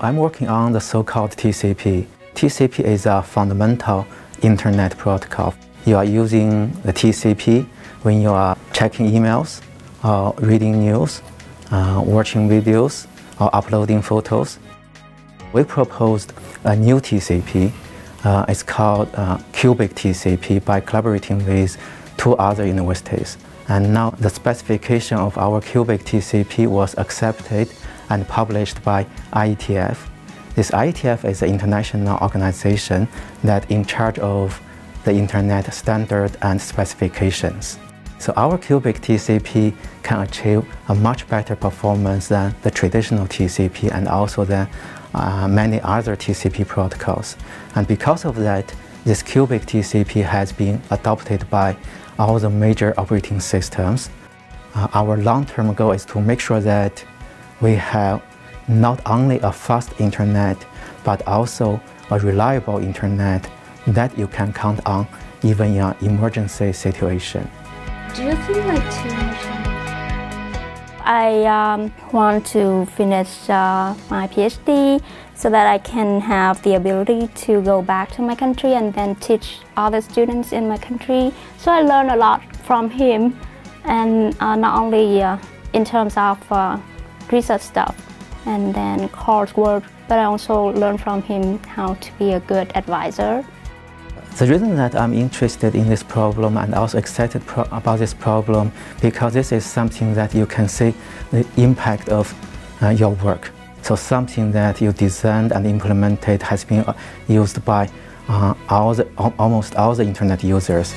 I'm working on the so-called TCP. TCP is a fundamental internet protocol. You are using the TCP when you are checking emails, or reading news, uh, watching videos, or uploading photos. We proposed a new TCP. Uh, it's called uh, CUBIC TCP by collaborating with two other universities. And now the specification of our CUBIC TCP was accepted and published by IETF. This IETF is an international organization that in charge of the internet standard and specifications. So our CUBIC TCP can achieve a much better performance than the traditional TCP and also than uh, many other TCP protocols. And because of that, this CUBIC TCP has been adopted by all the major operating systems. Uh, our long-term goal is to make sure that we have not only a fast internet, but also a reliable internet that you can count on even in an emergency situation. Do you like? I um, want to finish uh, my PhD so that I can have the ability to go back to my country and then teach other students in my country. So I learned a lot from him, and uh, not only uh, in terms of uh, research stuff and then coursework, but I also learned from him how to be a good advisor. The reason that I'm interested in this problem and also excited about this problem because this is something that you can see the impact of uh, your work. So something that you designed and implemented has been uh, used by uh, all the, almost all the internet users.